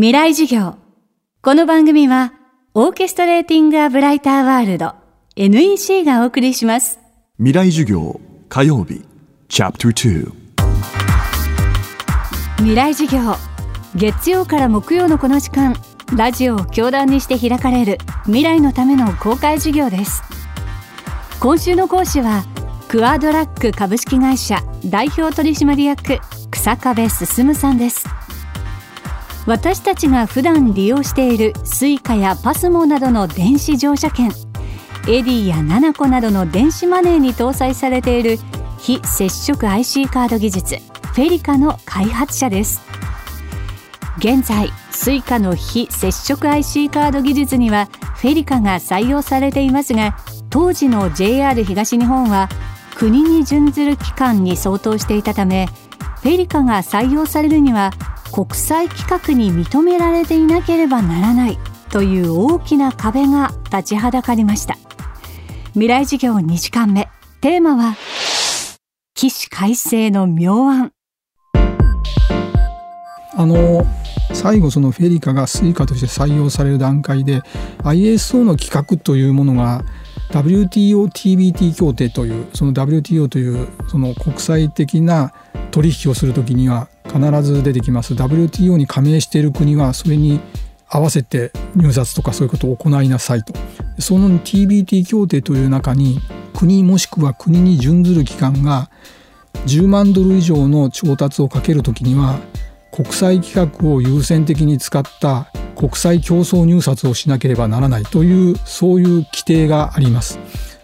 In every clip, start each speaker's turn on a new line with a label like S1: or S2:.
S1: 未来授業。この番組は、オーケストレーティング・ア・ブライター・ワールド NEC がお送りします。
S2: 未来授業火曜日チャプター
S1: 未来授業。月曜から木曜のこの時間、ラジオを教壇にして開かれる未来のための公開授業です。今週の講師は、クアドラック株式会社代表取締役草壁進さんです。私たちが普段利用している Suica や PASMO などの電子乗車券エディやナナコなどの電子マネーに搭載されている非接触 IC カード技術フェリカの開発者です。現在 Suica の非接触 IC カード技術にはフェリカが採用されていますが当時の JR 東日本は国に準ずる機関に相当していたためフェリカが採用されるには国際規格に認められていなければならないという大きな壁が立ちはだかりました。未来授業2時間目。テーマは起死回生の妙案。
S3: あの最後そのフェリカがスイカとして採用される段階で ISO の規格というものが WTO-TBT 協定というその WTO というその国際的な取引をするときには必ず出てきます WTO に加盟している国はそれに合わせて入札とかそういうことを行いなさいとその TBT 協定という中に国もしくは国に準ずる機関が10万ドル以上の調達をかけるときには国際規格を優先的に使った国際競争入札をしなければならないというそういう規定があります。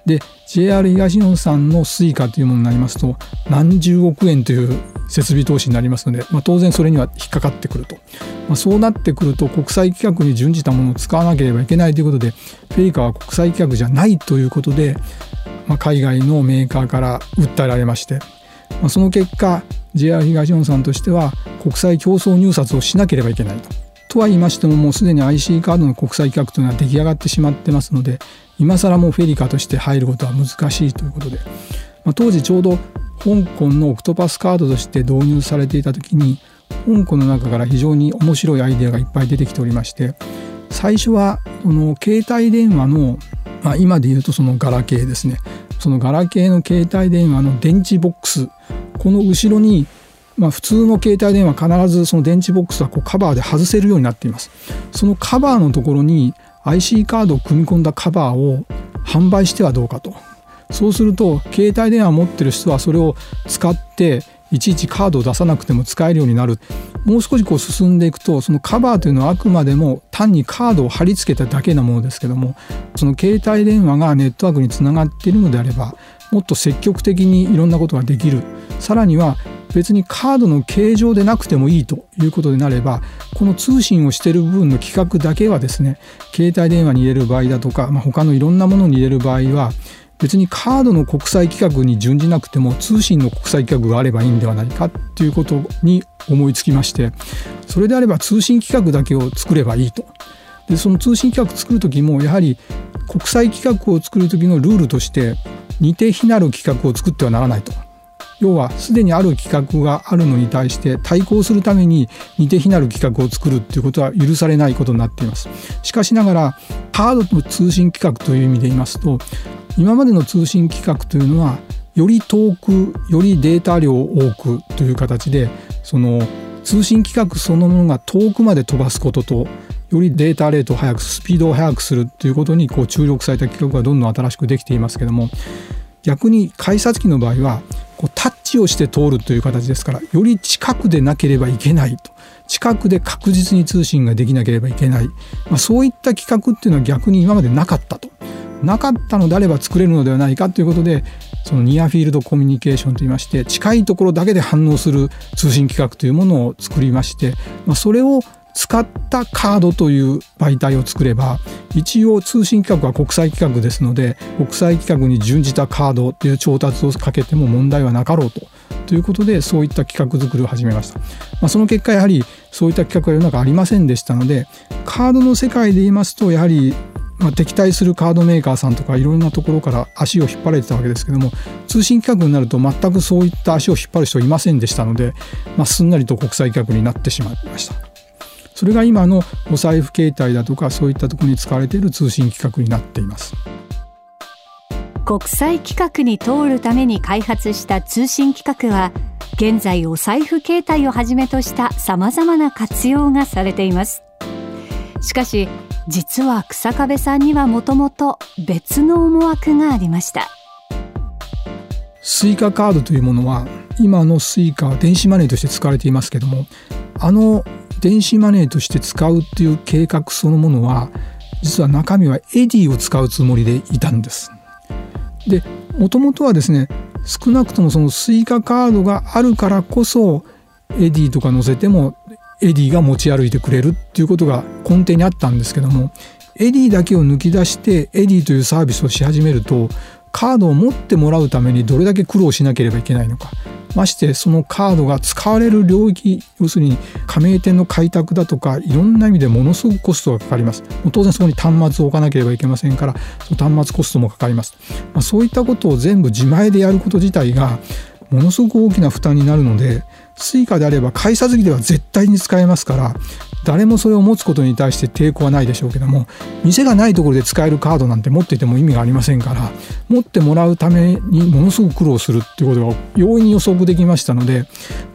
S3: で JR 東日本さんの Suica というものになりますと何十億円という設備投資になりますので、まあ、当然それには引っかかってくると、まあ、そうなってくると国際規格に準じたものを使わなければいけないということでフェリカは国際規格じゃないということで、まあ、海外のメーカーから訴えられまして、まあ、その結果 JR 東日本さんとしては国際競争入札をしなければいけないと。とは言いましてももうすでに IC カードの国際規格というのは出来上がってしまってますので今更もうフェリカとして入ることは難しいということで、まあ、当時ちょうど香港のオクトパスカードとして導入されていた時に香港の中から非常に面白いアイデアがいっぱい出てきておりまして最初はその携帯電話の、まあ、今で言うとそのガラケーですね。そのガラケーの携帯電話の電池ボックスこの後ろにまあ、普通の携帯電話必ずその電池ボックスはこうカバーで外せるようになっています。そのカバーのところに IC カードを組み込んだカバーを販売してはどうかと。そうすると携帯電話を持ってる人はそれを使っていちいちカードを出さなくても使えるようになる。もう少しこう進んでいくとそのカバーというのはあくまでも単にカードを貼り付けただけなものですけどもその携帯電話がネットワークにつながっているのであればもっと積極的にいろんなことができる。さらには別にカードの形状でなくてもいいということでなればこの通信をしている部分の規格だけはですね携帯電話に入れる場合だとか、まあ、他のいろんなものに入れる場合は別にカードの国際規格に準じなくても通信の国際規格があればいいんではないかということに思いつきましてそれであれば通信規格だけを作ればいいと。でその通信規格作る時もやはり国際規格を作る時のルールとして似て非なる規格を作ってはならないと要はすでにある規格があるのに対して対抗するために似て非なる規格を作るっていうことは許されないことになっています。しかしながらカードの通信規格という意味で言いますと今までの通信規格というのはより遠くよりデータ量多くという形でその通信規格そのものが遠くまで飛ばすこととよりデータレートを速くスピードを速くするということにこう注力された規格がどんどん新しくできていますけども逆に改札機の場合はこうタッチをして通るという形ですからより近くでなければいけないと。近くで確実に通信ができなければいけない、まあ、そういった規格っていうのは逆に今までなかったと。なかったのであれば作れるのではないかということでそのニアフィールドコミュニケーションといいまして近いところだけで反応する通信規格というものを作りまして、まあ、それを使ったカードという媒体を作れば一応通信規格は国際規格ですので国際規格に準じたカードという調達をかけても問題はなかろうと。ということでそういった企画作りを始めました、まあ、その結果やはりそういった企画は世の中ありませんでしたのでカードの世界で言いますとやはりまあ、敵対するカードメーカーさんとかいろんなところから足を引っ張られてたわけですけども通信規格になると全くそういった足を引っ張る人いませんでしたので、まあ、すんなりと国際規格になってしまいました。それが今のお財布携帯だとかそういったところに使われている通信規格になっています。
S1: 国際規格に通るために開発した通信規格は現在お財布携帯をはじめとした様々な活用がされています。しかし実は草壁さんにはもともと別の思惑がありました。
S3: スイカカードというものは今のスイカは電子マネーとして使われていますけどもあの電子マネーとして使うっていう計画そのものは実は中身はエディを使うつもりでいたんです。でもともとはですね少なくともそのスイカカードがあるからこそエディとか載せてもエディが持ち歩いてくれるっていうことが根底にあったんですけどもエディだけを抜き出してエディというサービスをし始めるとカードを持ってもらうためにどれだけ苦労しなければいけないのか。ましてそのカードが使われる領域要するに加盟店の開拓だとかいろんな意味でものすごくコストがかかります。当然そこに端末を置かなければいけませんからその端末コストもかかります、まあ、そういったことを全部自前でやること自体がものすごく大きな負担になるので Suica であれば改札機では絶対に使えますから誰もそれを持つことに対して抵抗はないでしょうけども店がないところで使えるカードなんて持っていても意味がありませんから持ってもらうためにものすごく苦労するっていうことが容易に予測できましたので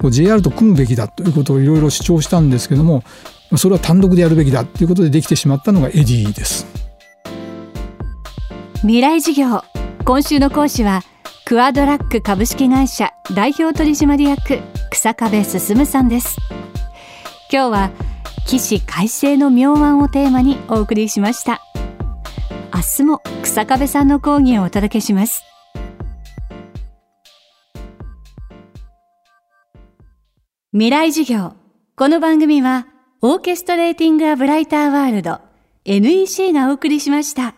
S3: JR と組むべきだということをいろいろ主張したんですけどもそれは単独でやるべきだということでできてしまったのがエディです。
S1: 未来事業。今週の講師はクアドラック株式会社代表取締役草壁進さんです。今日は起死回生の妙案をテーマにお送りしました。明日も草壁さんの講義をお届けします。未来授業。この番組はオーケストレーティングアブライターワールド NEC がお送りしました。